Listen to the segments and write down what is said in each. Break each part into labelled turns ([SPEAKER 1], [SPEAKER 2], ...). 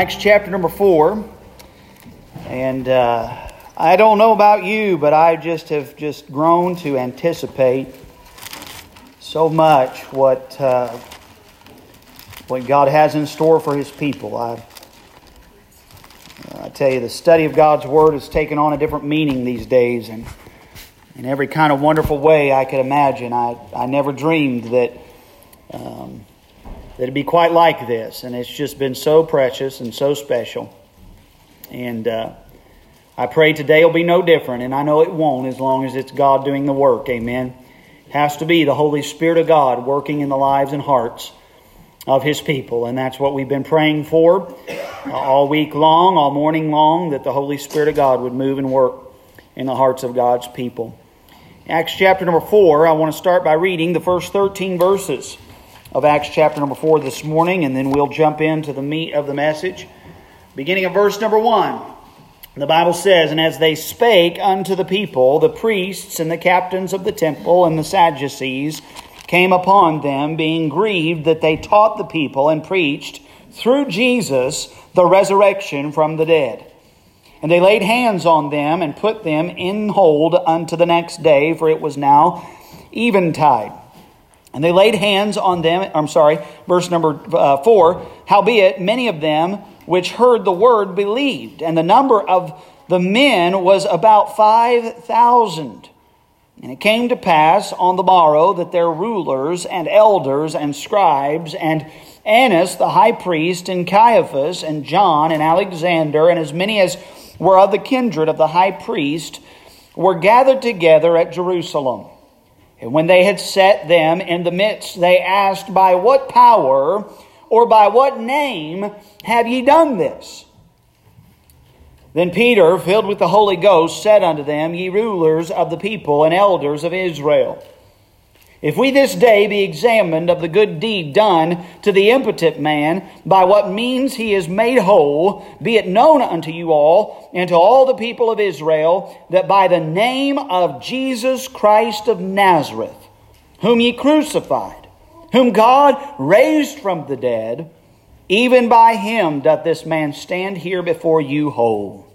[SPEAKER 1] Acts chapter number four. And uh, I don't know about you, but I just have just grown to anticipate so much what, uh, what God has in store for His people. I, I tell you, the study of God's Word has taken on a different meaning these days. And in every kind of wonderful way I could imagine, I, I never dreamed that. Um, that it'd be quite like this. And it's just been so precious and so special. And uh, I pray today will be no different. And I know it won't as long as it's God doing the work. Amen. It has to be the Holy Spirit of God working in the lives and hearts of His people. And that's what we've been praying for uh, all week long, all morning long, that the Holy Spirit of God would move and work in the hearts of God's people. Acts chapter number 4, I want to start by reading the first 13 verses of Acts chapter number 4 this morning, and then we'll jump into the meat of the message. Beginning of verse number 1. The Bible says, And as they spake unto the people, the priests and the captains of the temple and the Sadducees came upon them, being grieved that they taught the people and preached through Jesus the resurrection from the dead. And they laid hands on them and put them in hold unto the next day, for it was now eventide. And they laid hands on them. I'm sorry, verse number uh, four. Howbeit, many of them which heard the word believed, and the number of the men was about 5,000. And it came to pass on the morrow that their rulers and elders and scribes and Annas the high priest and Caiaphas and John and Alexander and as many as were of the kindred of the high priest were gathered together at Jerusalem. And when they had set them in the midst, they asked, By what power or by what name have ye done this? Then Peter, filled with the Holy Ghost, said unto them, Ye rulers of the people and elders of Israel, if we this day be examined of the good deed done to the impotent man, by what means he is made whole, be it known unto you all and to all the people of Israel that by the name of Jesus Christ of Nazareth, whom ye crucified, whom God raised from the dead, even by him doth this man stand here before you whole.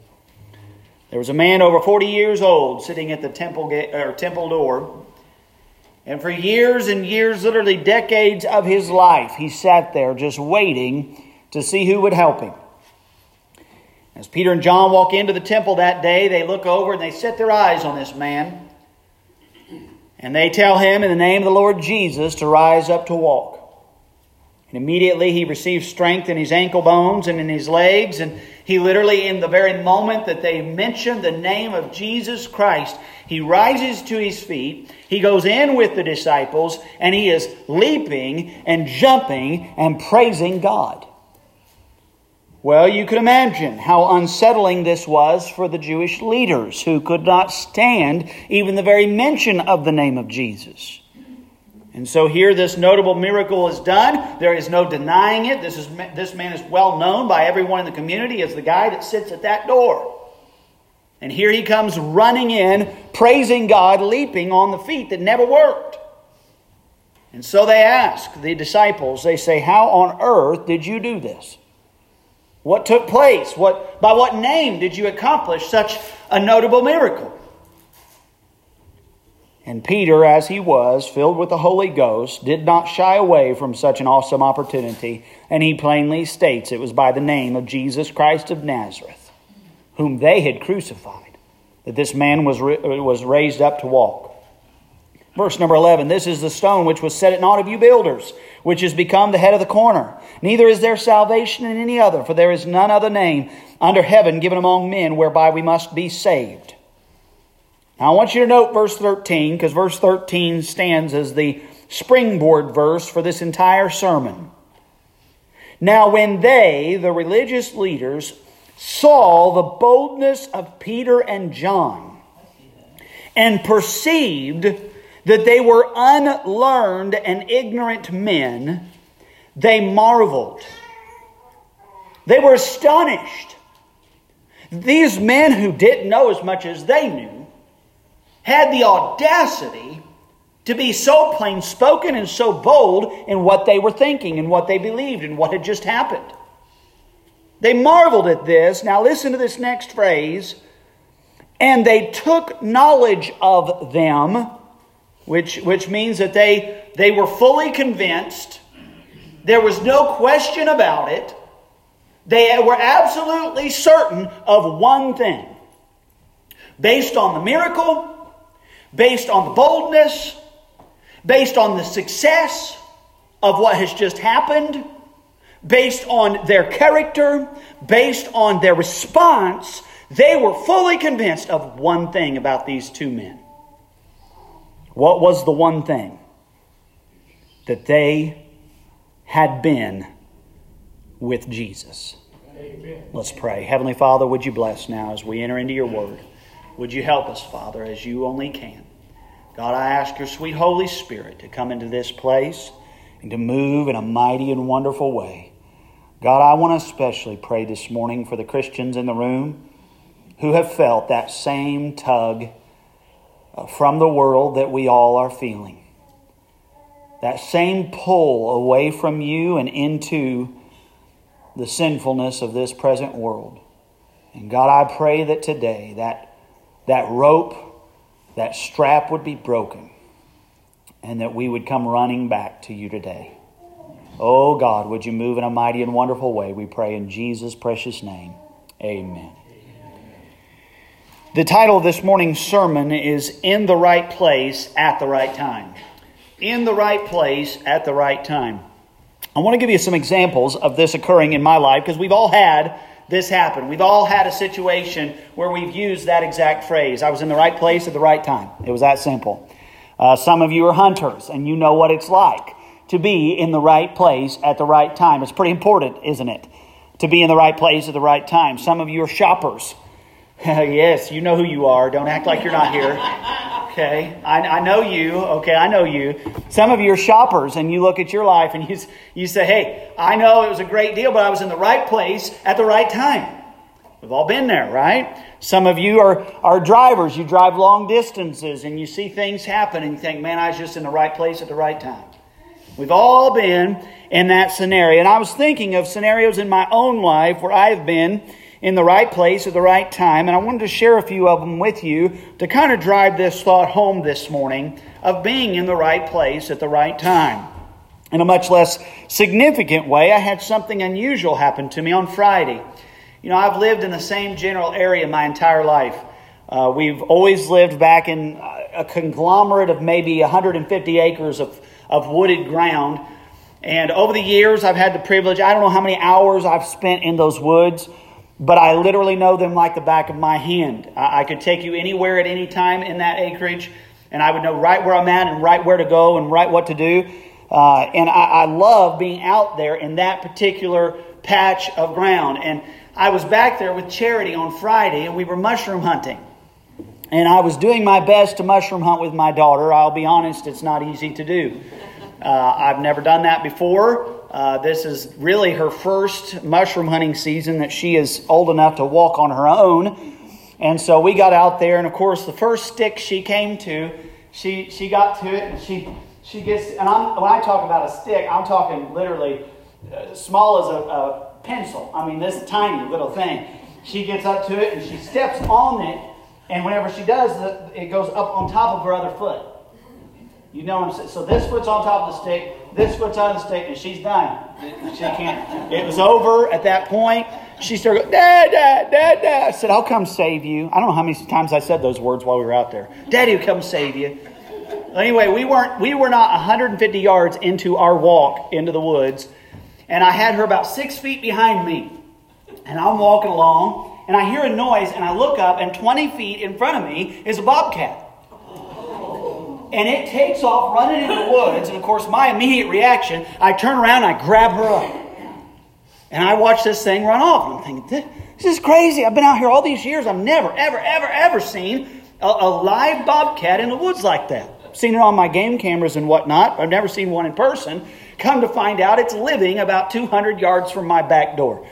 [SPEAKER 1] There was a man over 40 years old sitting at the temple, gate, or temple door and for years and years, literally decades of his life, he sat there just waiting to see who would help him. As Peter and John walk into the temple that day, they look over and they set their eyes on this man. And they tell him in the name of the Lord Jesus to rise up to walk. And immediately he receives strength in his ankle bones and in his legs. And he literally, in the very moment that they mention the name of Jesus Christ, he rises to his feet. He goes in with the disciples and he is leaping and jumping and praising God. Well, you can imagine how unsettling this was for the Jewish leaders who could not stand even the very mention of the name of Jesus. And so here this notable miracle is done. There is no denying it. This, is, this man is well known by everyone in the community as the guy that sits at that door. And here he comes running in, praising God, leaping on the feet that never worked. And so they ask the disciples, they say, How on earth did you do this? What took place? What, by what name did you accomplish such a notable miracle? And Peter, as he was, filled with the Holy Ghost, did not shy away from such an awesome opportunity, and he plainly states it was by the name of Jesus Christ of Nazareth, whom they had crucified, that this man was, was raised up to walk. Verse number 11 This is the stone which was set at naught of you builders, which has become the head of the corner. Neither is there salvation in any other, for there is none other name under heaven given among men whereby we must be saved. Now, I want you to note verse 13 because verse 13 stands as the springboard verse for this entire sermon. Now, when they, the religious leaders, saw the boldness of Peter and John and perceived that they were unlearned and ignorant men, they marveled. They were astonished. These men who didn't know as much as they knew had the audacity to be so plain spoken and so bold in what they were thinking and what they believed and what had just happened. They marveled at this. Now, listen to this next phrase. And they took knowledge of them, which, which means that they, they were fully convinced. There was no question about it. They were absolutely certain of one thing based on the miracle, based on the boldness, based on the success of what has just happened, based on their character, based on their response, they were fully convinced of one thing about these two men. What was the one thing? That they had been with Jesus. Amen. Let's pray. Heavenly Father, would you bless now as we enter into your word? Would you help us, Father, as you only can? God, I ask your sweet Holy Spirit to come into this place and to move in a mighty and wonderful way. God, I want to especially pray this morning for the Christians in the room who have felt that same tug uh, from the world that we all are feeling. That same pull away from you and into the sinfulness of this present world. And God, I pray that today that, that rope that strap would be broken and that we would come running back to you today. Oh God, would you move in a mighty and wonderful way? We pray in Jesus' precious name. Amen. The title of this morning's sermon is In the Right Place at the Right Time. In the Right Place at the Right Time. I want to give you some examples of this occurring in my life because we've all had this happened. We've all had a situation where we've used that exact phrase. I was in the right place at the right time. It was that simple. Uh, some of you are hunters and you know what it's like to be in the right place at the right time. It's pretty important, isn't it? To be in the right place at the right time. Some of you are shoppers. yes, you know who you are. Don't act like you're not here. Okay, I, I, know you. Okay, I know you. Some of you are shoppers and you look at your life and you, you say, hey, I know it was a great deal, but I was in the right place at the right time. We've all been there, right? Some of you are, are drivers. You drive long distances and you see things happen and you think, man, I was just in the right place at the right time. We've all been in that scenario. And I was thinking of scenarios in my own life where I've been in the right place at the right time. And I wanted to share a few of them with you to kind of drive this thought home this morning of being in the right place at the right time. In a much less significant way, I had something unusual happen to me on Friday. You know, I've lived in the same general area my entire life. Uh, we've always lived back in a conglomerate of maybe 150 acres of, of wooded ground. And over the years, I've had the privilege, I don't know how many hours I've spent in those woods but I literally know them like the back of my hand. I, could take you anywhere at any time in that acreage, and I would know right where I'm at and right where to go and right what to do. Uh, and I, I love being out there in that particular patch of ground. And I was back there with Charity on Friday, and we were mushroom hunting. And I was doing my best to mushroom hunt with my daughter. I'll be honest, it's not easy to do. Uh, I've never done that before. Uh, this is really her first mushroom hunting season that she is old enough to walk on her own. And so we got out there, and of course, the first stick she came to, she, she got to it, and she, she gets, and I'm, when I talk about a stick, I'm talking literally uh, small as a, a pencil. I mean, this tiny little thing. She gets up to it, and she steps on it, and whenever she does, it goes up on top of her other foot. You know what I'm saying? So this foot's on top of the stick, this foot's on the stick, and she's done. She can't. It was over at that point. She started going, Dad, Dad, Dad, Dad. I said, I'll come save you. I don't know how many times I said those words while we were out there. Daddy will come save you. Anyway, we weren't we were not 150 yards into our walk into the woods, and I had her about six feet behind me. And I'm walking along, and I hear a noise, and I look up, and 20 feet in front of me is a bobcat and it takes off running into the woods. And of course, my immediate reaction, I turn around and I grab her up. And I watch this thing run off. And I'm thinking, this is crazy. I've been out here all these years. I've never, ever, ever, ever seen a, a live bobcat in the woods like that. I've seen it on my game cameras and whatnot. I've never seen one in person. Come to find out, it's living about 200 yards from my back door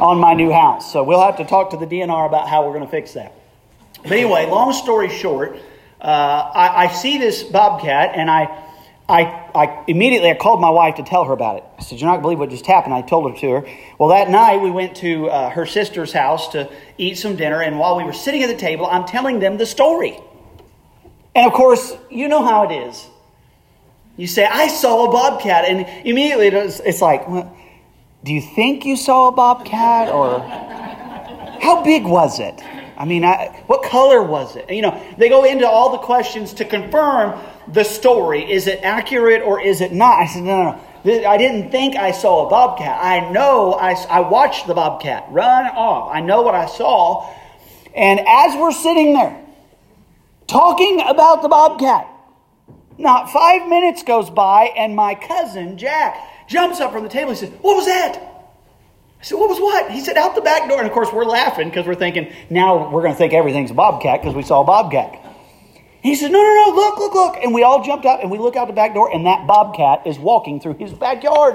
[SPEAKER 1] on my new house. So we'll have to talk to the DNR about how we're going to fix that. But anyway, long story short, uh, I, I, see this bobcat and I, I, I immediately I called my wife to tell her about it. I said, "You're not going to believe what just happened." I told her to her. Well, that night we went to uh, her sister's house to eat some dinner, and while we were sitting at the table, I'm telling them the story. And of course, you know how it is. You say, "I saw a bobcat," and immediately it's, it's like, well, "Do you think you saw a bobcat, or how big was it?" I mean, I, what color was it? You know, they go into all the questions to confirm the story. Is it accurate or is it not? I said, no, no, no. I didn't think I saw a bobcat. I know I, I watched the bobcat run off. I know what I saw. And as we're sitting there talking about the bobcat, not five minutes goes by, and my cousin Jack jumps up from the table. He says, What was that? I said, What was what? He said, Out the back door. And of course, we're laughing because we're thinking, now we're going to think everything's a bobcat because we saw a bobcat. He said, No, no, no, look, look, look. And we all jumped out and we look out the back door, and that bobcat is walking through his backyard.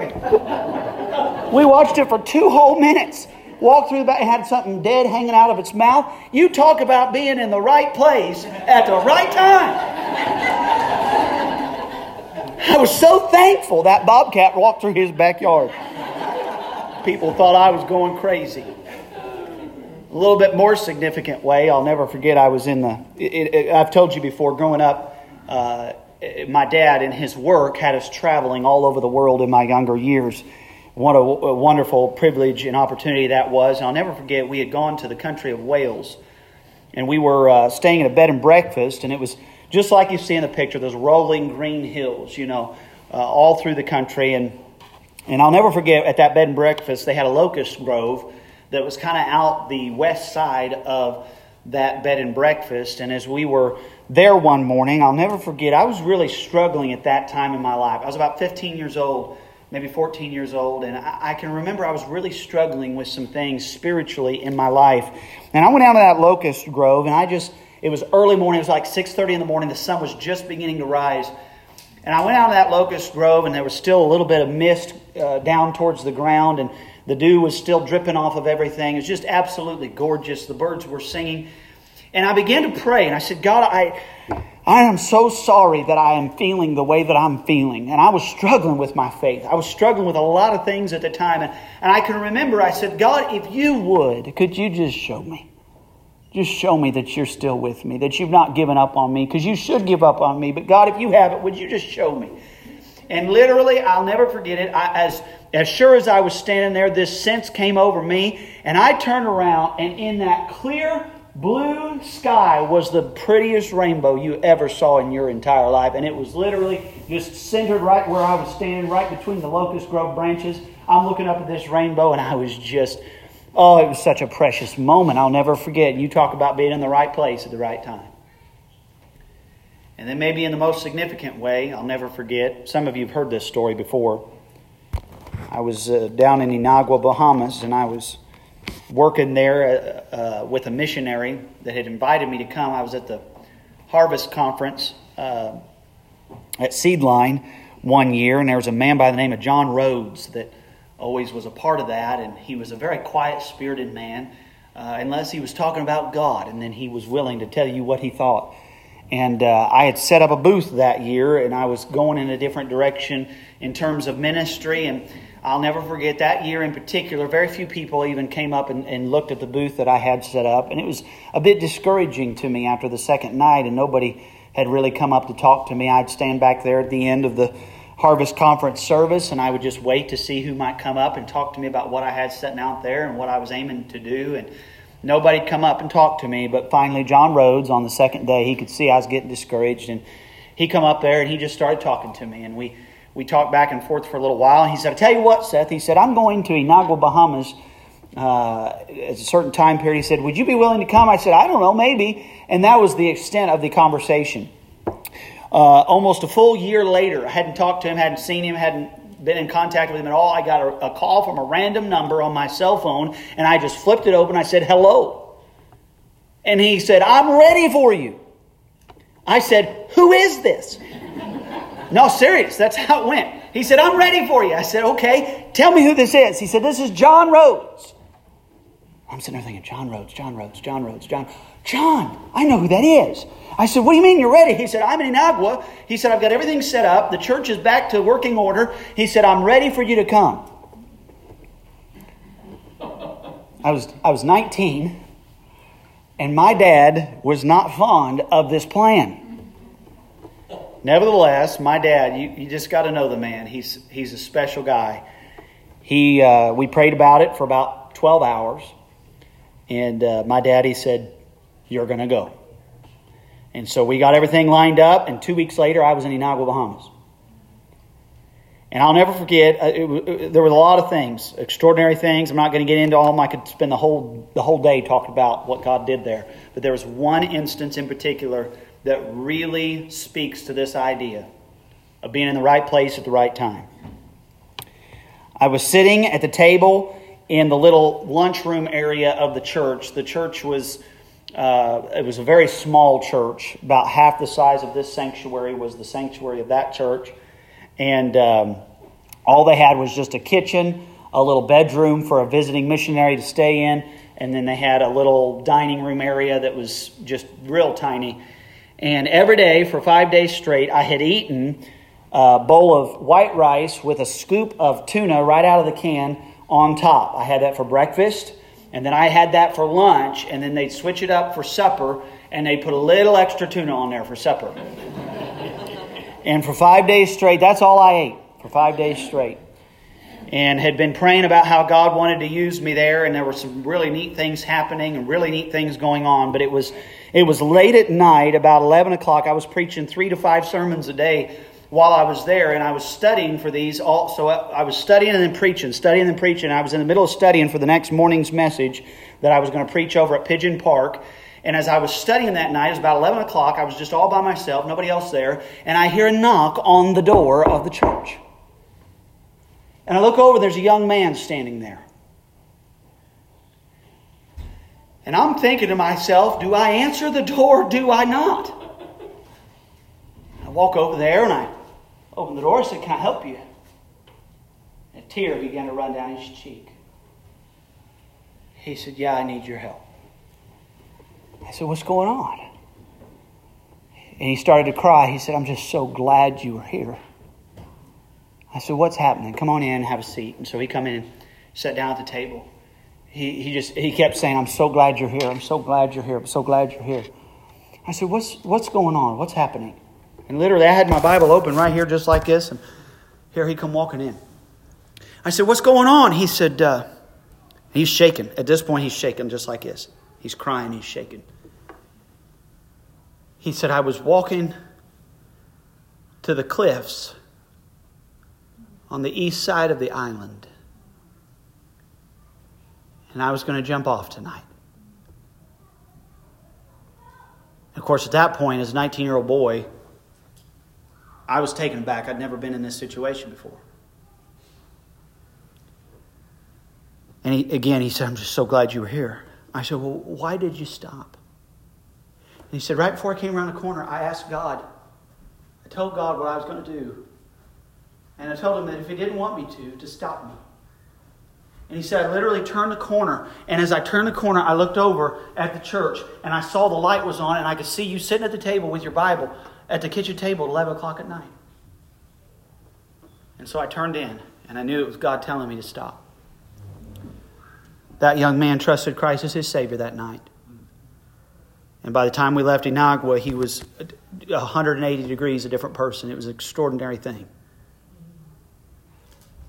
[SPEAKER 1] we watched it for two whole minutes. Walked through the back, and had something dead hanging out of its mouth. You talk about being in the right place at the right time. I was so thankful that bobcat walked through his backyard. People thought I was going crazy. A little bit more significant way, I'll never forget. I was in the. It, it, I've told you before. Growing up, uh, my dad in his work had us traveling all over the world in my younger years. What a, a wonderful privilege and opportunity that was. And I'll never forget. We had gone to the country of Wales, and we were uh, staying at a bed and breakfast, and it was just like you see in the picture. Those rolling green hills, you know, uh, all through the country, and and I'll never forget at that bed and breakfast they had a locust grove that was kind of out the west side of that bed and breakfast. And as we were there one morning, I'll never forget, I was really struggling at that time in my life. I was about 15 years old, maybe 14 years old, and I, can remember I was really struggling with some things spiritually in my life. And I went down to that locust grove, and I just, it was early morning, it was like 6.30 in the morning, the sun was just beginning to rise. And I went out to that locust grove, and there was still a little bit of mist uh, down towards the ground, and the dew was still dripping off of everything. It was just absolutely gorgeous. The birds were singing. And I began to pray, and I said, God, I, I am so sorry that I am feeling the way that I'm feeling. And I was struggling with my faith. I was struggling with a lot of things at the time. And, and I can remember I said, God, if you would, could you just show me? Just show me that you're still with me, that you've not given up on me, because you should give up on me. But God, if you haven't, would you just show me? And literally, I'll never forget it. I, as, as sure as I was standing there, this sense came over me. And I turned around, and in that clear blue sky was the prettiest rainbow you ever saw in your entire life. And it was literally just centered right where I was standing, right between the locust grove branches. I'm looking up at this rainbow, and I was just, oh, it was such a precious moment. I'll never forget. You talk about being in the right place at the right time. And then, maybe in the most significant way, I'll never forget. Some of you have heard this story before. I was uh, down in Inagua, Bahamas, and I was working there uh, uh, with a missionary that had invited me to come. I was at the Harvest Conference uh, at Seedline one year, and there was a man by the name of John Rhodes that always was a part of that, and he was a very quiet spirited man, uh, unless he was talking about God, and then he was willing to tell you what he thought. And uh, I had set up a booth that year, and I was going in a different direction in terms of ministry. And I'll never forget that year in particular. Very few people even came up and, and looked at the booth that I had set up. And it was a bit discouraging to me after the second night, and nobody had really come up to talk to me. I'd stand back there at the end of the harvest conference service, and I would just wait to see who might come up and talk to me about what I had setting out there and what I was aiming to do. And Nobody'd come up and talk to me, but finally John Rhodes on the second day, he could see I was getting discouraged and he come up there and he just started talking to me and we we talked back and forth for a little while and he said, I tell you what, Seth, he said, I'm going to Inagua, Bahamas uh, at a certain time period. He said, Would you be willing to come? I said, I don't know, maybe. And that was the extent of the conversation. Uh, almost a full year later, I hadn't talked to him, hadn't seen him, hadn't been in contact with him at all. I got a, a, call from a random number on my cell phone, and I just flipped it open. I said, hello. And he said, I'm ready for you. I said, Who is this? no, serious. That's how it went. He said, I'm ready for you. I said, Okay, tell me who this is. He said, This is John Rhodes. I'm sitting there thinking, John Rhodes, John Rhodes, John Rhodes, John. John, I know who that is. I said, What do you mean you're ready? He said, I'm in Inagua. He said, I've got everything set up. The church is back to working order. He said, I'm ready for you to come. I was, I was 19, and my dad was not fond of this plan. Nevertheless, my dad, you, you just got to know the man. He's, he's a special guy. He, uh, we prayed about it for about 12 hours, and uh, my daddy said, You're going to go. And so we got everything lined up, and two weeks later, I was in Inagua, Bahamas. And I'll never forget, uh, it, it, there were a lot of things, extraordinary things. I'm not going to get into all of them. I could spend the whole, the whole day talking about what God did there. But there was one instance in particular that really speaks to this idea of being in the right place at the right time. I was sitting at the table in the little lunchroom area of the church. The church was uh, it was a very small church. About half the size of this sanctuary was the sanctuary of that church. And um, all they had was just a kitchen, a little bedroom for a visiting missionary to stay in, and then they had a little dining room area that was just real tiny. And every day for five days straight, I had eaten a bowl of white rice with a scoop of tuna right out of the can on top. I had that for breakfast. And then I had that for lunch, and then they'd switch it up for supper, and they'd put a little extra tuna on there for supper. and for five days straight, that's all I ate for five days straight. And had been praying about how God wanted to use me there, and there were some really neat things happening and really neat things going on. But it was it was late at night, about eleven o'clock. I was preaching three to five sermons a day while I was there, and I was studying for these. All, so I was studying and then preaching, studying and preaching. I was in the middle of studying for the next morning's message that I was going to preach over at Pigeon Park. And as I was studying that night, it was about 11 o'clock. I was just all by myself, nobody else there. And I hear a knock on the door of the church. And I look over, there's a young man standing there. And I'm thinking to myself, do I answer the door do I not? I walk over there and I opened the door. Said, Can I help you? And a tear began to run down his cheek. He said, Yeah, I need your help. I said, What's going on? And he started to cry. He said, I'm just so glad you were here. I said, What's happening? Come on in have a seat. And so he come in and sat down at the table. He, he just he kept saying, I'm so glad you're here. I'm so glad you're here. I'm so glad you're here. I said, What's what's going on? What's happening? And literally, I had my Bible open right here, just like this, and here he come walking in. I said, "What's going on?" He said, uh, "He's shaking." At this point, he's shaking just like this. He's crying. He's shaking. He said, "I was walking to the cliffs on the east side of the island, and I was going to jump off tonight." Of course, at that point, as a 19 year old boy, I was taken aback. I'd never been in this situation before. And he, again, he said, I'm just so glad you were here. I said, Well, why did you stop? And he said, Right before I came around the corner, I asked God, I told God what I was going to do. And I told him that if he didn't want me to, to stop me. And he said, I literally turned the corner. And as I turned the corner, I looked over at the church and I saw the light was on and I could see you sitting at the table with your Bible at the kitchen table at 11 o'clock at night. And so I turned in, and I knew it was God telling me to stop. That young man trusted Christ as his Savior that night. And by the time we left Inagua, he was 180 degrees a different person. It was an extraordinary thing.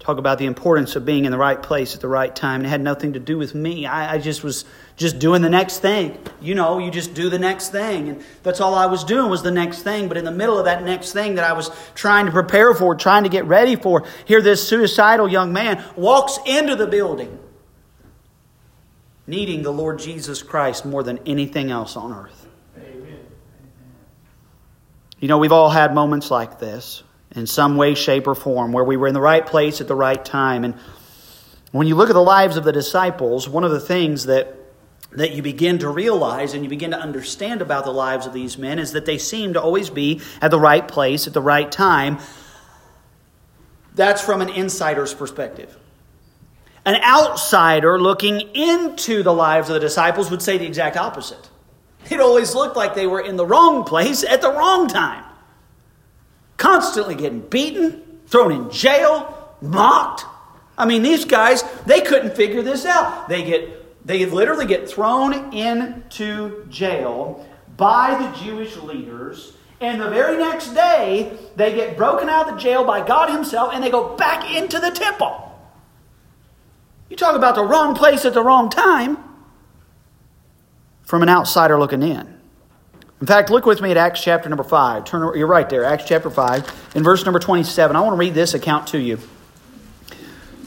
[SPEAKER 1] Talk about the importance of being in the right place at the right time. And it had nothing to do with me. I, I, just was just doing the next thing. You know, you just do the next thing. And that's all I was doing was the next thing. But in the middle of that next thing that I was trying to prepare for, trying to get ready for, here this suicidal young man walks into the building needing the Lord Jesus Christ more than anything else on earth. Amen. You know, we've all had moments like this in some way, shape, or form, where we were in the right place at the right time. And when you look at the lives of the disciples, one of the things that that you begin to realize and you begin to understand about the lives of these men is that they seem to always be at the right place at the right time. That's from an insider's perspective. An outsider looking into the lives of the disciples would say the exact opposite. It always looked like they were in the wrong place at the wrong time. Constantly getting beaten, thrown in jail, mocked. I mean, these guys, they couldn't figure this out. They get they literally get thrown into jail by the Jewish leaders. And the very next day, they get broken out of the jail by God Himself and they go back into the temple. You talk about the wrong place at the wrong time from an outsider looking in. In fact, look with me at Acts chapter number 5. Turn, you're right there, Acts chapter 5, in verse number 27. I want to read this account to you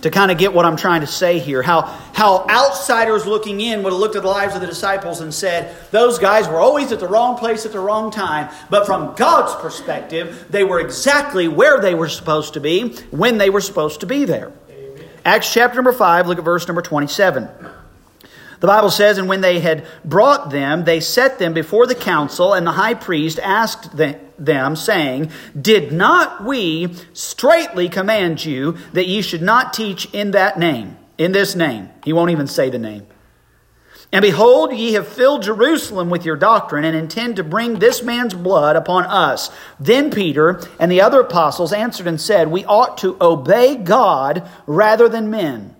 [SPEAKER 1] to kind of get what I'm trying to say here. How, how outsiders looking in would have looked at the lives of the disciples and said, those guys were always at the wrong place at the wrong time. But from God's perspective, they were exactly where they were supposed to be when they were supposed to be there. Amen. Acts chapter number 5, look at verse number 27. The Bible says, And when they had brought them, they set them before the council, and the high priest asked them, saying, Did not we straitly command you that ye should not teach in that name, in this name? He won't even say the name. And behold, ye have filled Jerusalem with your doctrine, and intend to bring this man's blood upon us. Then Peter and the other apostles answered and said, We ought to obey God rather than men.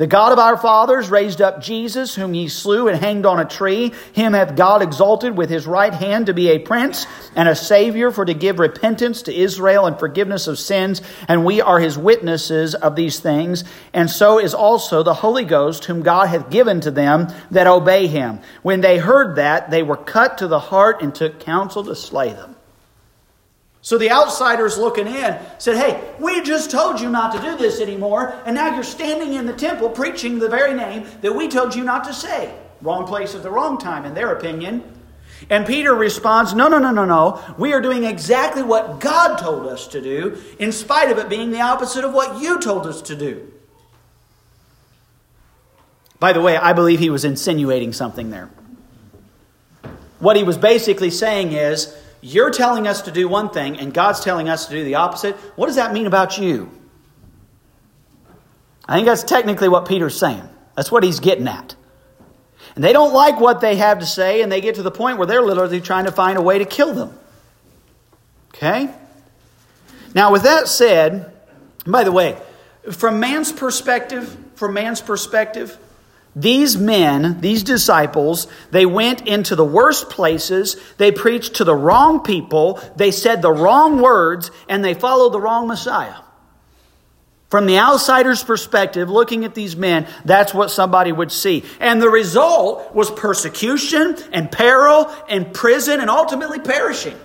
[SPEAKER 1] The God of our fathers raised up Jesus, whom ye slew and hanged on a tree. Him hath God exalted with his right hand to be a prince and a savior for to give repentance to Israel and forgiveness of sins. And we are his witnesses of these things. And so is also the Holy Ghost, whom God hath given to them that obey him. When they heard that, they were cut to the heart and took counsel to slay them. So the outsiders looking in said, Hey, we just told you not to do this anymore, and now you're standing in the temple preaching the very name that we told you not to say. Wrong place at the wrong time, in their opinion. And Peter responds, No, no, no, no, no. We are doing exactly what God told us to do, in spite of it being the opposite of what you told us to do. By the way, I believe he was insinuating something there. What he was basically saying is, you're telling us to do one thing, and God's telling us to do the opposite. What does that mean about you? I think that's technically what Peter's saying. That's what he's getting at. And they don't like what they have to say, and they get to the point where they're literally trying to find a way to kill them. Okay? Now, with that said, by the way, from man's perspective, from man's perspective, these men, these disciples, they went into the worst places, they preached to the wrong people, they said the wrong words, and they followed the wrong Messiah. From the outsider's perspective, looking at these men, that's what somebody would see. And the result was persecution and peril and prison and ultimately perishing.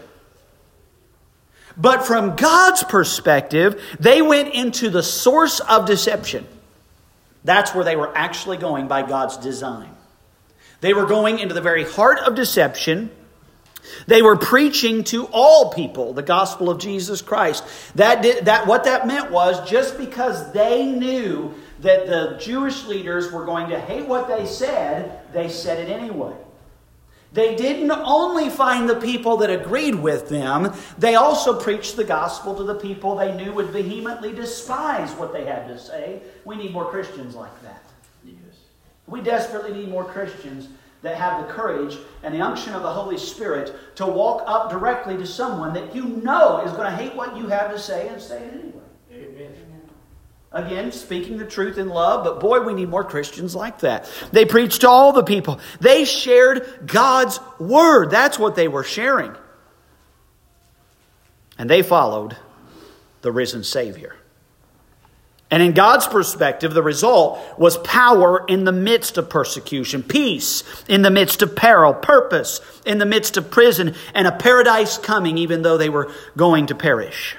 [SPEAKER 1] But from God's perspective, they went into the source of deception. That's where they were actually going by God's design. They were going into the very heart of deception. They were preaching to all people the gospel of Jesus Christ. That, did, that what that meant was just because they knew that the Jewish leaders were going to hate what they said, they said it anyway. They didn't only find the people that agreed with them, they also preached the gospel to the people they knew would vehemently despise what they had to say. We need more Christians like that. Yes. We desperately need more Christians that have the courage and the unction of the Holy Spirit to walk up directly to someone that you know is going to hate what you have to say and say it anyway. Again, speaking the truth in love, but boy, we need more Christians like that. They preached to all the people. They shared God's word. That's what they were sharing. And they followed the risen Savior. And in God's perspective, the result was power in the midst of persecution, peace in the midst of peril, purpose in the midst of prison, and a paradise coming even though they were going to perish.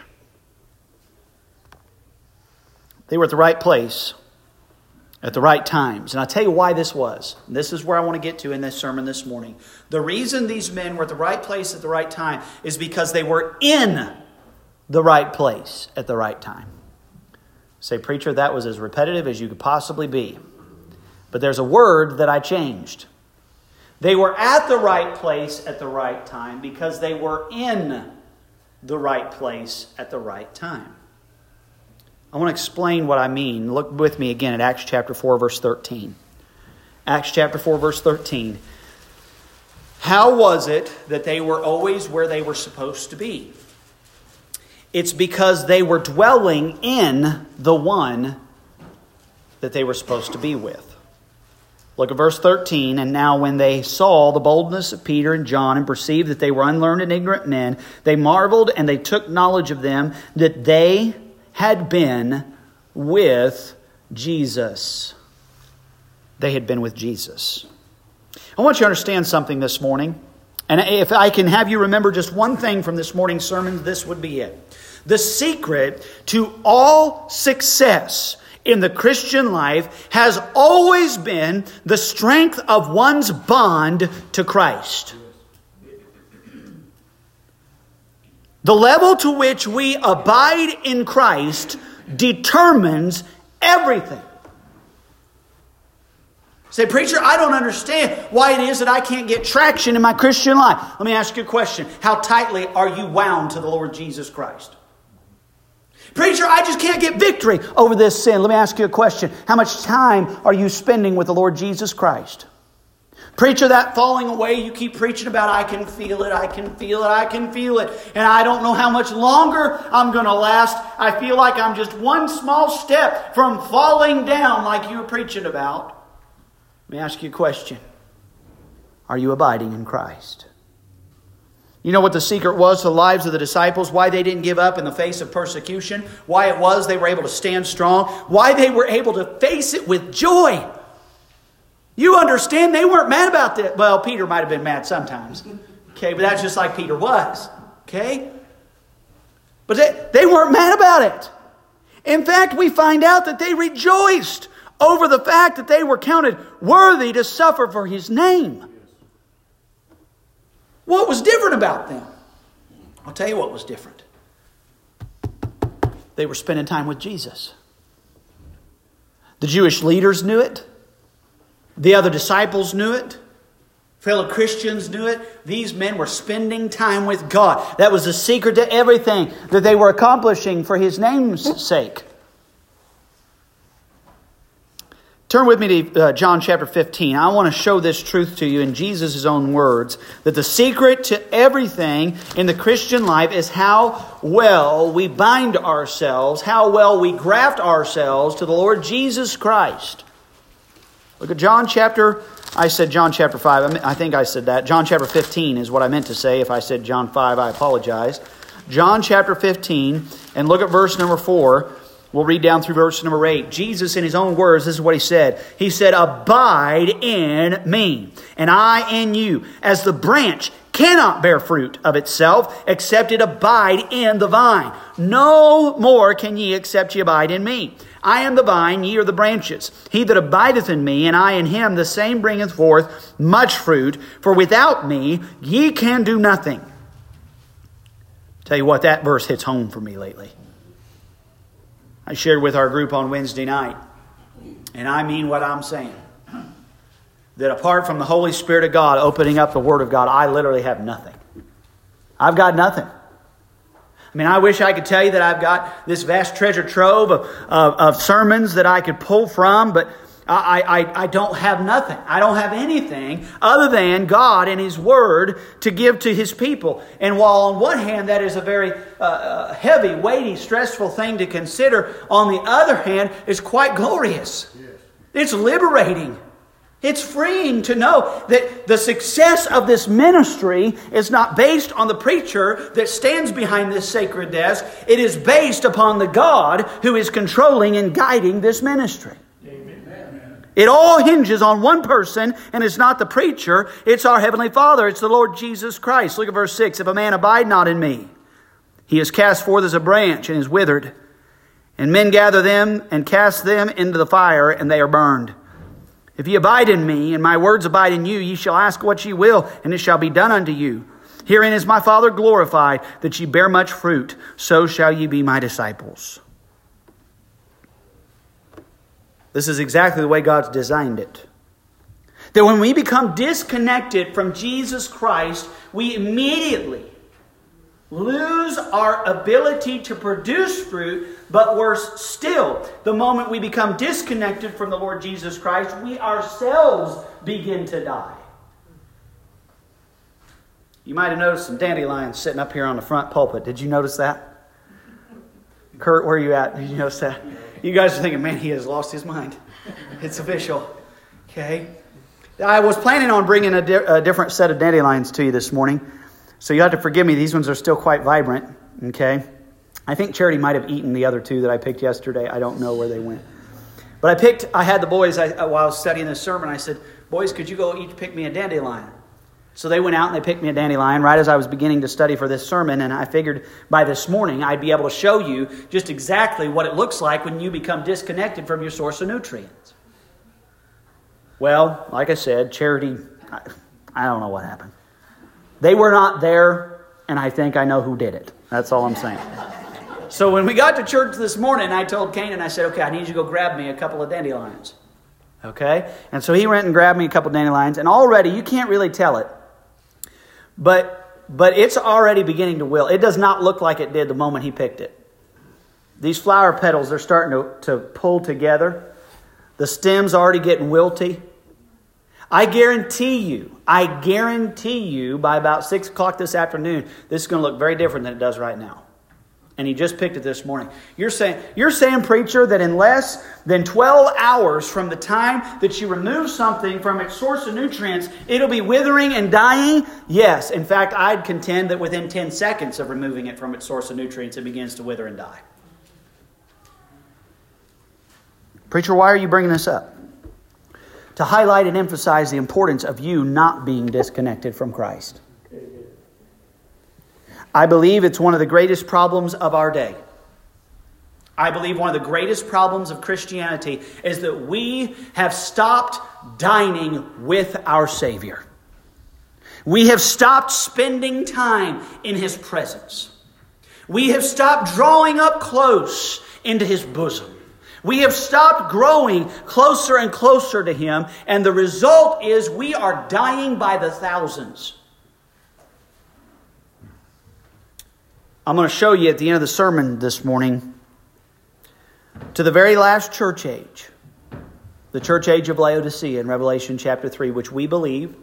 [SPEAKER 1] They were at the right place at the right times. And I'll tell you why this was. This is where I want to get to in this sermon this morning. The reason these men were at the right place at the right time is because they were in the right place at the right time. Say, preacher, that was as repetitive as you could possibly be. But there's a word that I changed. They were at the right place at the right time because they were in the right place at the right time. I want to explain what I mean. Look with me again at Acts chapter 4, verse 13. Acts chapter 4, verse 13. How was it that they were always where they were supposed to be? It's because they were dwelling in the one that they were supposed to be with. Look at verse 13. And now, when they saw the boldness of Peter and John and perceived that they were unlearned and ignorant men, they marveled and they took knowledge of them that they had been with Jesus. They had been with Jesus. I want you to understand something this morning. And if I can have you remember just one thing from this morning's sermon, this would be it. The secret to all success in the Christian life has always been the strength of one's bond to Christ. The level to which we abide in Christ determines everything. Say, preacher, I don't understand why it is that I can't get traction in my Christian life. Let me ask you a question. How tightly are you wound to the Lord Jesus Christ? Preacher, I just can't get victory over this sin. Let me ask you a question. How much time are you spending with the Lord Jesus Christ? Preacher, that falling away, you keep preaching about, I can feel it, I can feel it, I can feel it. And I don't know how much longer I'm going to last. I feel like I'm just one small step from falling down, like you were preaching about. Let me ask you a question Are you abiding in Christ? You know what the secret was to the lives of the disciples? Why they didn't give up in the face of persecution? Why it was they were able to stand strong? Why they were able to face it with joy? You understand they weren't mad about that. Well, Peter might have been mad sometimes. Okay, but that's just like Peter was. Okay? But they, they weren't mad about it. In fact, we find out that they rejoiced over the fact that they were counted worthy to suffer for his name. What was different about them? I'll tell you what was different. They were spending time with Jesus. The Jewish leaders knew it. The other disciples knew it. Fellow Christians knew it. These men were spending time with God. That was the secret to everything that they were accomplishing for His name's sake. Turn with me to uh, John chapter 15. I want to show this truth to you in Jesus' own words that the secret to everything in the Christian life is how well we bind ourselves, how well we graft ourselves to the Lord Jesus Christ. Look at John chapter, I said John chapter 5. I think I said that. John chapter 15 is what I meant to say. If I said John 5, I apologize. John chapter 15, and look at verse number 4. We'll read down through verse number 8. Jesus, in his own words, this is what he said. He said, Abide in me, and I in you, as the branch cannot bear fruit of itself, except it abide in the vine. No more can ye except ye abide in me. I am the vine, ye are the branches. He that abideth in me, and I in him, the same bringeth forth much fruit, for without me ye can do nothing. Tell you what, that verse hits home for me lately. I shared with our group on Wednesday night, and I mean what I'm saying. That apart from the Holy Spirit of God opening up the Word of God, I literally have nothing. I've got nothing. I mean, I wish I could tell you that I've got this vast treasure trove of, of, of sermons that I could pull from, but I, I, I don't have nothing. I don't have anything other than God and His Word to give to His people. And while on one hand that is a very uh, uh, heavy, weighty, stressful thing to consider, on the other hand, it's quite glorious. Yes. It's liberating. It's freeing to know that the success of this ministry is not based on the preacher that stands behind this sacred desk. It is based upon the God who is controlling and guiding this ministry. Amen. It all hinges on one person, and it's not the preacher, it's our Heavenly Father, it's the Lord Jesus Christ. Look at verse 6 If a man abide not in me, he is cast forth as a branch and is withered. And men gather them and cast them into the fire, and they are burned. If ye abide in me, and my words abide in you, ye shall ask what ye will, and it shall be done unto you. Herein is my Father glorified, that ye bear much fruit, so shall ye be my disciples. This is exactly the way God's designed it. That when we become disconnected from Jesus Christ, we immediately lose our ability to produce fruit, but worse still, the moment we become disconnected from the Lord Jesus Christ, we ourselves begin to die. You might have noticed some dandelions sitting up here on the front pulpit. Did you notice that? Kurt, where are you at? Did you notice that? You guys are thinking, man, he has lost his mind. It's official. Okay? I was planning on bringing a, di- a different set of dandelions to you this morning. So you have to forgive me. These ones are still quite vibrant. Okay? I think Charity might have eaten the other two that I picked yesterday. I don't know where they went. But I picked, I had the boys, I, uh, while I was studying this sermon, I said, Boys, could you go each pick me a dandelion? So they went out and they picked me a dandelion right as I was beginning to study for this sermon. And I figured by this morning I'd be able to show you just exactly what it looks like when you become disconnected from your source of nutrients. Well, like I said, charity, I, I don't know what happened. They were not there, and I think I know who did it. That's all I'm saying. So when we got to church this morning, I told Canaan, I said, okay, I need you to go grab me a couple of dandelions. Okay? And so he went and grabbed me a couple of dandelions, and already you can't really tell it but but it's already beginning to wilt. It does not look like it did the moment he picked it. These flower petals, they're starting to, to pull together. The stem's already getting wilty. I guarantee you, I guarantee you, by about 6 o'clock this afternoon, this is going to look very different than it does right now and he just picked it this morning. You're saying, you're saying, preacher, that in less than 12 hours from the time that you remove something from its source of nutrients, it'll be withering and dying? Yes. In fact, I'd contend that within 10 seconds of removing it from its source of nutrients, it begins to wither and die. Preacher, why are you bringing this up? To highlight and emphasize the importance of you not being disconnected from Christ. I believe it's one of the greatest problems of our day. I believe one of the greatest problems of Christianity is that we have stopped dining with our Savior. We have stopped spending time in His presence. We have stopped drawing up close into His bosom. We have stopped growing closer and closer to Him, and the result is we are dying by the thousands. I'm going to show you at the end of the sermon this morning to the very last church age, the church age of Laodicea in Revelation chapter 3, which we believe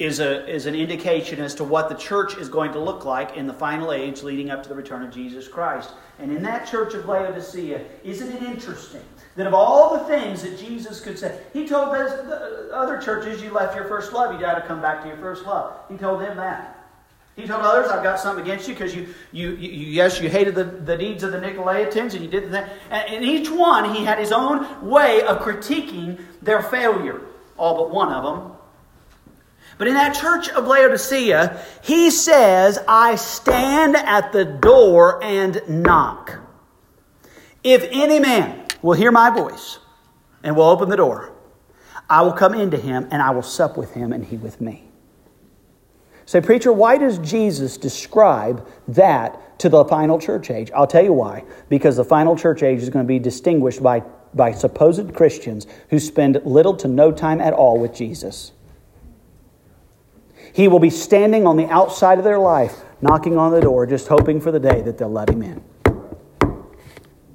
[SPEAKER 1] is, a, is an indication as to what the church is going to look like in the final age leading up to the return of Jesus Christ. And in that church of Laodicea, isn't it interesting that of all the things that Jesus could say, He told those, the other churches, You left your first love, you got to come back to your first love. He told them that. He told others, I've got something against you because you, you, you, yes, you hated the, the deeds of the Nicolaitans and you did that. And in each one, he had his own way of critiquing their failure, all but one of them. But in that church of Laodicea, he says, I stand at the door and knock. If any man will hear my voice and will open the door, I will come into him and I will sup with him and he with me. Say, preacher, why does Jesus describe that to the final church age? I'll tell you why. Because the final church age is going to be distinguished by, by supposed Christians who spend little to no time at all with Jesus. He will be standing on the outside of their life, knocking on the door, just hoping for the day that they'll let him in.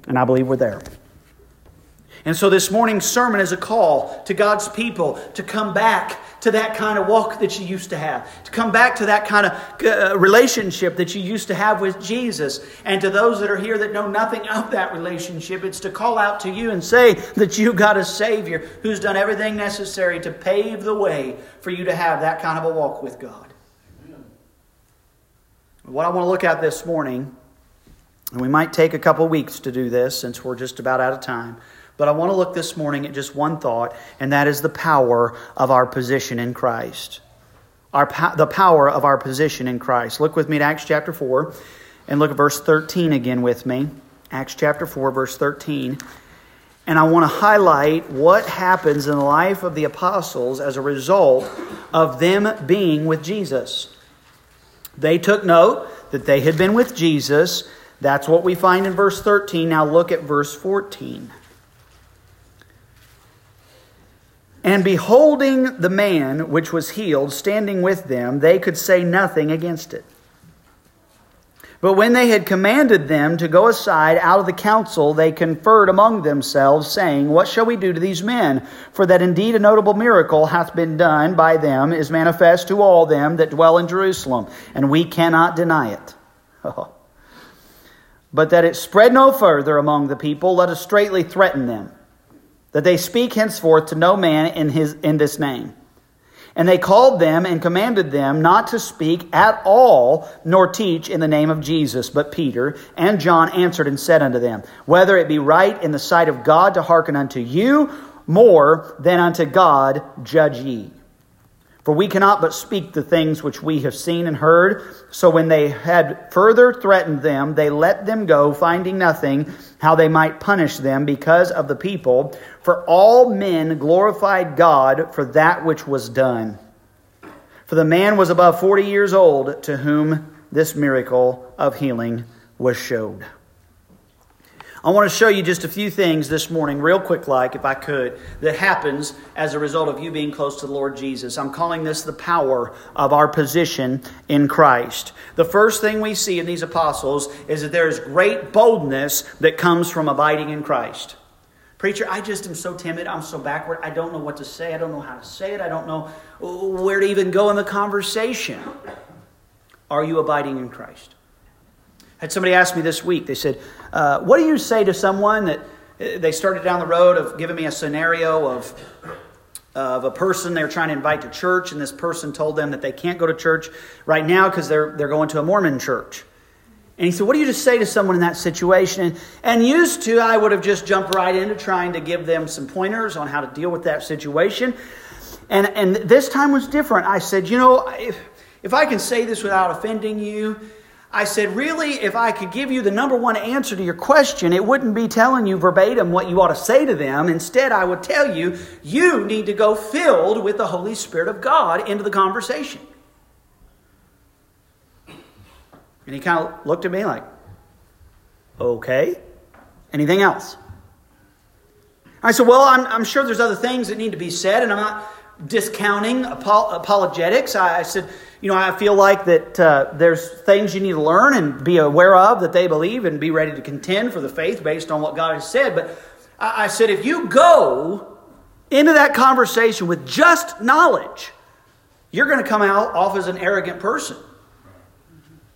[SPEAKER 1] And I believe we're there. And so this morning's sermon is a call to God's people to come back to that kind of walk that you used to have, to come back to that kind of uh, relationship that you used to have with Jesus. And to those that are here that know nothing of that relationship, it's to call out to you and say that you've got a Savior who's done everything necessary to pave the way for you to have that kind of a walk with God. What I want to look at this morning, and we might take a couple weeks to do this since we're just about out of time. But I want to look this morning at just one thought, and that is the power of our position in Christ. Our, the power of our position in Christ. Look with me to Acts chapter 4 and look at verse 13 again with me. Acts chapter 4, verse 13. And I want to highlight what happens in the life of the apostles as a result of them being with Jesus. They took note that they had been with Jesus. That's what we find in verse 13. Now look at verse 14. And beholding the man which was healed standing with them, they could say nothing against it. But when they had commanded them to go aside out of the council, they conferred among themselves, saying, What shall we do to these men? For that indeed a notable miracle hath been done by them is manifest to all them that dwell in Jerusalem, and we cannot deny it. But that it spread no further among the people, let us straightly threaten them, that they speak henceforth to no man in, his, in this name. And they called them and commanded them not to speak at all, nor teach in the name of Jesus. But Peter and John answered and said unto them, Whether it be right in the sight of God to hearken unto you more than unto God, judge ye. For we cannot but speak the things which we have seen and heard. So when they had further threatened them, they let them go, finding nothing how they might punish them because of the people. For all men glorified God for that which was done. For the man was above forty years old to whom this miracle of healing was showed. I want to show you just a few things this morning, real quick, like, if I could, that happens as a result of you being close to the Lord Jesus. I'm calling this the power of our position in Christ. The first thing we see in these apostles is that there is great boldness that comes from abiding in Christ. Preacher, I just am so timid. I'm so backward. I don't know what to say. I don't know how to say it. I don't know where to even go in the conversation. Are you abiding in Christ? Had somebody ask me this week, they said, uh, What do you say to someone that uh, they started down the road of giving me a scenario of, of a person they're trying to invite to church, and this person told them that they can't go to church right now because they're, they're going to a Mormon church. And he said, What do you just say to someone in that situation? And, and used to, I would have just jumped right into trying to give them some pointers on how to deal with that situation. And, and this time was different. I said, You know, if, if I can say this without offending you, I said, really, if I could give you the number one answer to your question, it wouldn't be telling you verbatim what you ought to say to them. Instead, I would tell you, you need to go filled with the Holy Spirit of God into the conversation. And he kind of looked at me like, okay. Anything else? I said, well, I'm, I'm sure there's other things that need to be said, and I'm not discounting apologetics. I, I said, you know, I feel like that uh, there's things you need to learn and be aware of that they believe and be ready to contend for the faith based on what God has said. But I, I said, if you go into that conversation with just knowledge, you're going to come out off as an arrogant person.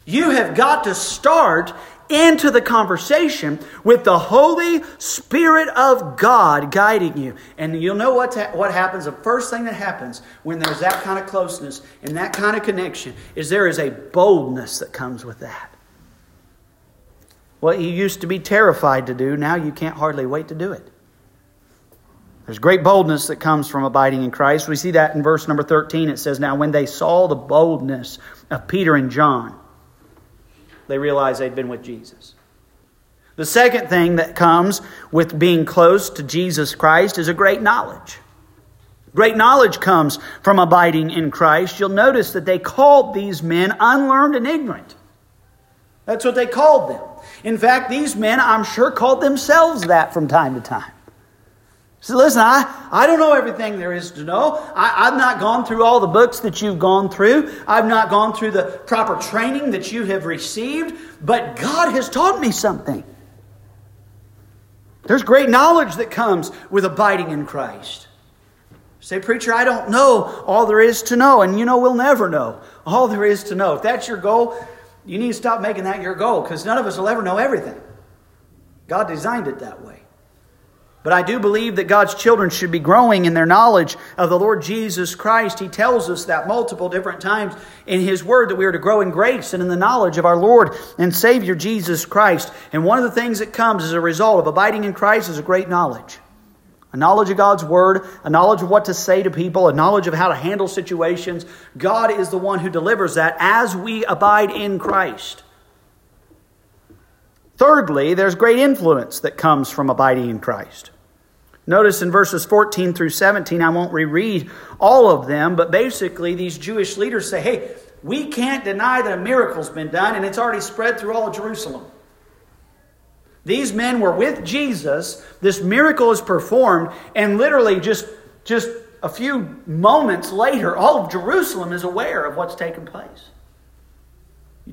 [SPEAKER 1] You have got to start into the conversation with the Holy Spirit of God guiding you. And you'll know what, what happens. The first thing that happens when there's that kind of closeness and that kind of connection is there is a boldness that comes with that. What you used to be terrified to do, now you can't hardly wait to do it. There's great boldness that comes from abiding in Christ. We see that in verse number 13. It says, Now when they saw the boldness of Peter and John, they realized they'd been with Jesus. The second thing that comes with being close to Jesus Christ is a great knowledge. Great knowledge comes from abiding in Christ. You'll notice that they called these men unlearned and ignorant. That's what they called them. In fact, these men, I'm sure, called themselves that from time to time. So listen, I, I don't know everything there is to know. I, I've not gone through all the books that you've gone through. I've not gone through the proper training that you have received, but God has taught me something. There's great knowledge that comes with abiding in Christ. Say, preacher, I don't know all there is to know, and you know we'll never know all there is to know. If that's your goal, you need to stop making that your goal because none of us will ever know everything. God designed it that way. But I do believe that God's children should be growing in their knowledge of the Lord Jesus Christ. He tells us that multiple different times in His Word that we are to grow in grace and in the knowledge of our Lord and Savior Jesus Christ. And one of the things that comes as a result of abiding in Christ is a great knowledge a knowledge of God's Word, a knowledge of what to say to people, a knowledge of how to handle situations. God is the one who delivers that as we abide in Christ. Thirdly, there's great influence that comes from abiding in Christ. Notice in verses 14 through 17, I won't reread all of them, but basically, these Jewish leaders say, hey, we can't deny that a miracle's been done, and it's already spread through all of Jerusalem. These men were with Jesus. This miracle is performed, and literally just, just a few moments later, all of Jerusalem is aware of what's taken place.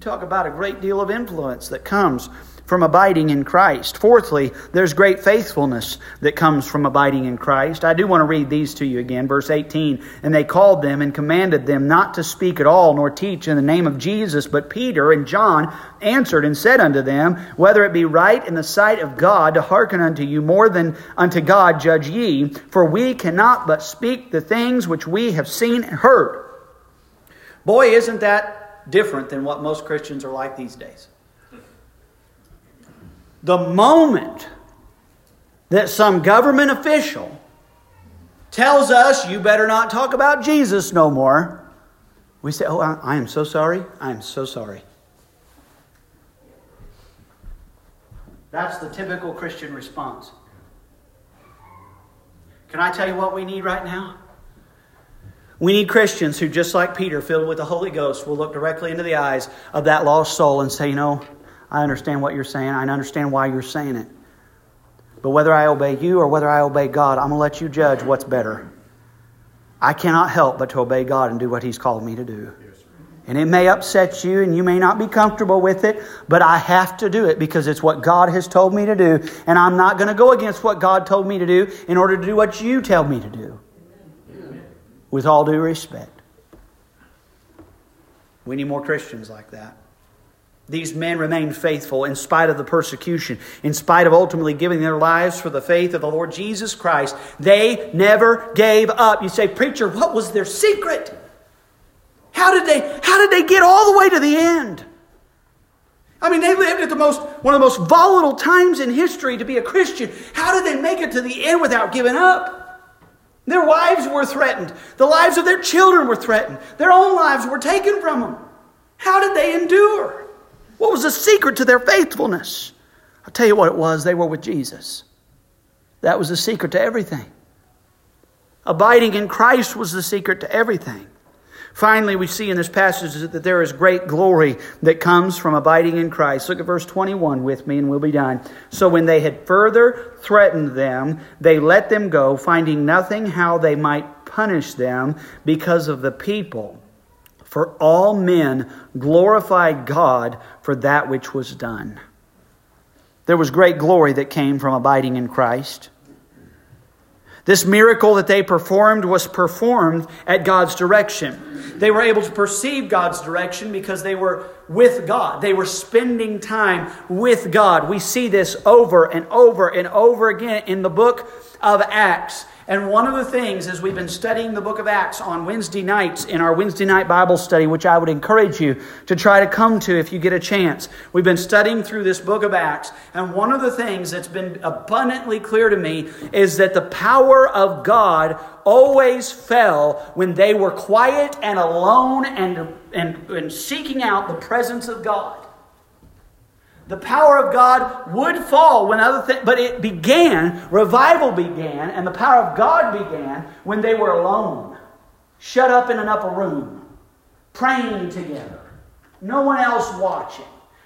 [SPEAKER 1] Talk about a great deal of influence that comes from abiding in Christ. Fourthly, there's great faithfulness that comes from abiding in Christ. I do want to read these to you again. Verse 18 And they called them and commanded them not to speak at all, nor teach in the name of Jesus. But Peter and John answered and said unto them, Whether it be right in the sight of God to hearken unto you more than unto God, judge ye. For we cannot but speak the things which we have seen and heard. Boy, isn't that different than what most Christians are like these days. The moment that some government official tells us you better not talk about Jesus no more, we say, Oh, I, I am so sorry. I am so sorry. That's the typical Christian response. Can I tell you what we need right now? We need Christians who, just like Peter, filled with the Holy Ghost, will look directly into the eyes of that lost soul and say, You know, I understand what you're saying. I understand why you're saying it. But whether I obey you or whether I obey God, I'm going to let you judge what's better. I cannot help but to obey God and do what He's called me to do. And it may upset you and you may not be comfortable with it, but I have to do it because it's what God has told me to do. And I'm not going to go against what God told me to do in order to do what you tell me to do. With all due respect. We need more Christians like that. These men remained faithful in spite of the persecution, in spite of ultimately giving their lives for the faith of the Lord Jesus Christ. They never gave up. You say, Preacher, what was their secret? How did they, how did they get all the way to the end? I mean, they lived at the most, one of the most volatile times in history to be a Christian. How did they make it to the end without giving up? Their wives were threatened. The lives of their children were threatened. Their own lives were taken from them. How did they endure? What was the secret to their faithfulness? I'll tell you what it was they were with Jesus. That was the secret to everything. Abiding in Christ was the secret to everything. Finally, we see in this passage that there is great glory that comes from abiding in Christ. Look at verse 21 with me, and we'll be done. So, when they had further threatened them, they let them go, finding nothing how they might punish them because of the people. For all men glorified God for that which was done. There was great glory that came from abiding in Christ. This miracle that they performed was performed at God's direction. They were able to perceive God's direction because they were with God. They were spending time with God. We see this over and over and over again in the book of Acts. And one of the things, as we've been studying the book of Acts on Wednesday nights in our Wednesday night Bible study, which I would encourage you to try to come to if you get a chance, we've been studying through this book of Acts. And one of the things that's been abundantly clear to me is that the power of God always fell when they were quiet and alone and, and, and seeking out the presence of God. The power of God would fall when other things, but it began, revival began, and the power of God began when they were alone, shut up in an upper room, praying together, no one else watching,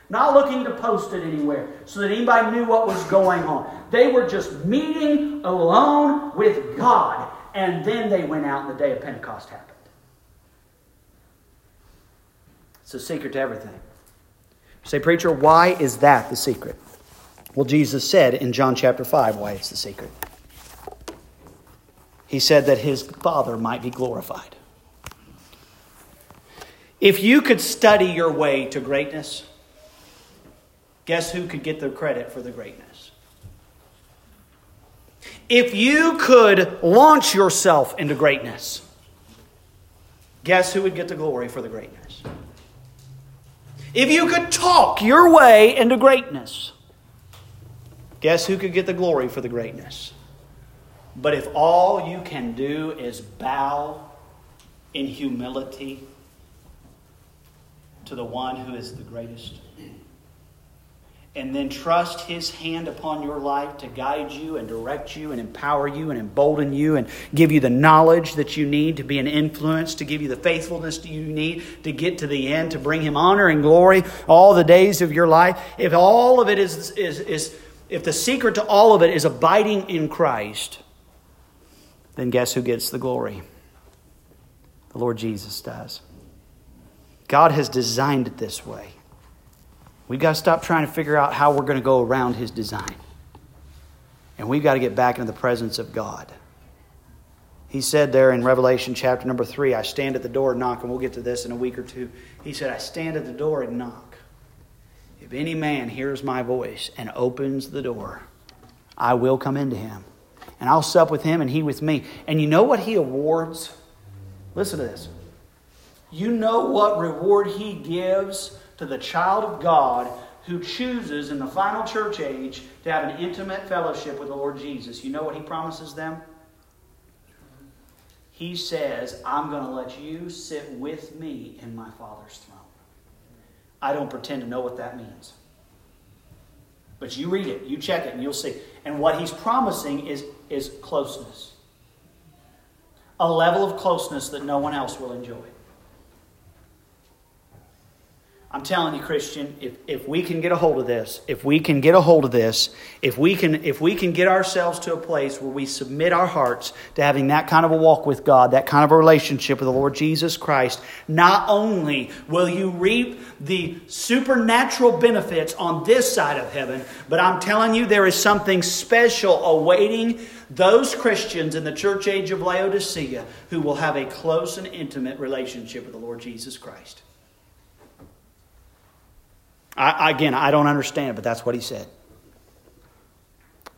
[SPEAKER 1] not looking to post it anywhere so that anybody knew what was going on. They were just meeting alone with God, and then they went out and the day of Pentecost happened. It's a secret to everything. Say, preacher, why is that the secret? Well, Jesus said in John chapter 5 why it's the secret. He said that his Father might be glorified. If you could study your way to greatness, guess who could get the credit for the greatness? If you could launch yourself into greatness, guess who would get the glory for the greatness? If you could talk your way into greatness, guess who could get the glory for the greatness? But if all you can do is bow in humility to the one who is the greatest, and then trust His hand upon your life to guide you and direct you and empower you and embolden you and give you the knowledge that you need to be an influence, to give you the faithfulness that you need to get to the end, to bring Him honor and glory all the days of your life. If all of it is, is, is if the secret to all of it is abiding in Christ, then guess who gets the glory? The Lord Jesus does. God has designed it this way. We've got to stop trying to figure out how we're going to go around His design. And we've got to get back into the presence of God. He said there in Revelation chapter number three, I stand at the door and knock, and we'll get to this in a week or two. He said, I stand at the door and knock. If any man hears my voice and opens the door, I will come into him. And I'll sup with him and he with me. And you know what he awards? Listen to this. You know what reward he gives to the child of God who chooses in the final church age to have an intimate fellowship with the Lord Jesus. You know what he promises them? He says, I'm going to let you sit with me in my Father's throne. I don't pretend to know what that means. But you read it, you check it, and you'll see. And what he's promising is, is closeness a level of closeness that no one else will enjoy. I'm telling you, Christian, if, if we can get a hold of this, if we can get a hold of this, if we can if we can get ourselves to a place where we submit our hearts to having that kind of a walk with God, that kind of a relationship with the Lord Jesus Christ, not only will you reap the supernatural benefits on this side of heaven, but I'm telling you there is something special awaiting those Christians in the church age of Laodicea who will have a close and intimate relationship with the Lord Jesus Christ. I, again, I don't understand, but that's what he said.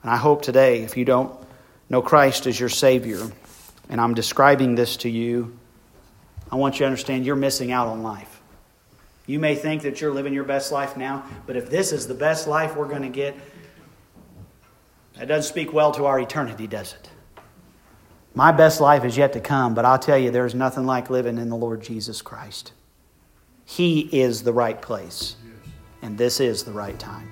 [SPEAKER 1] And I hope today, if you don't know Christ as your Savior, and I'm describing this to you, I want you to understand you're missing out on life. You may think that you're living your best life now, but if this is the best life we're going to get, that doesn't speak well to our eternity, does it? My best life is yet to come, but I'll tell you, there's nothing like living in the Lord Jesus Christ. He is the right place and this is the right time.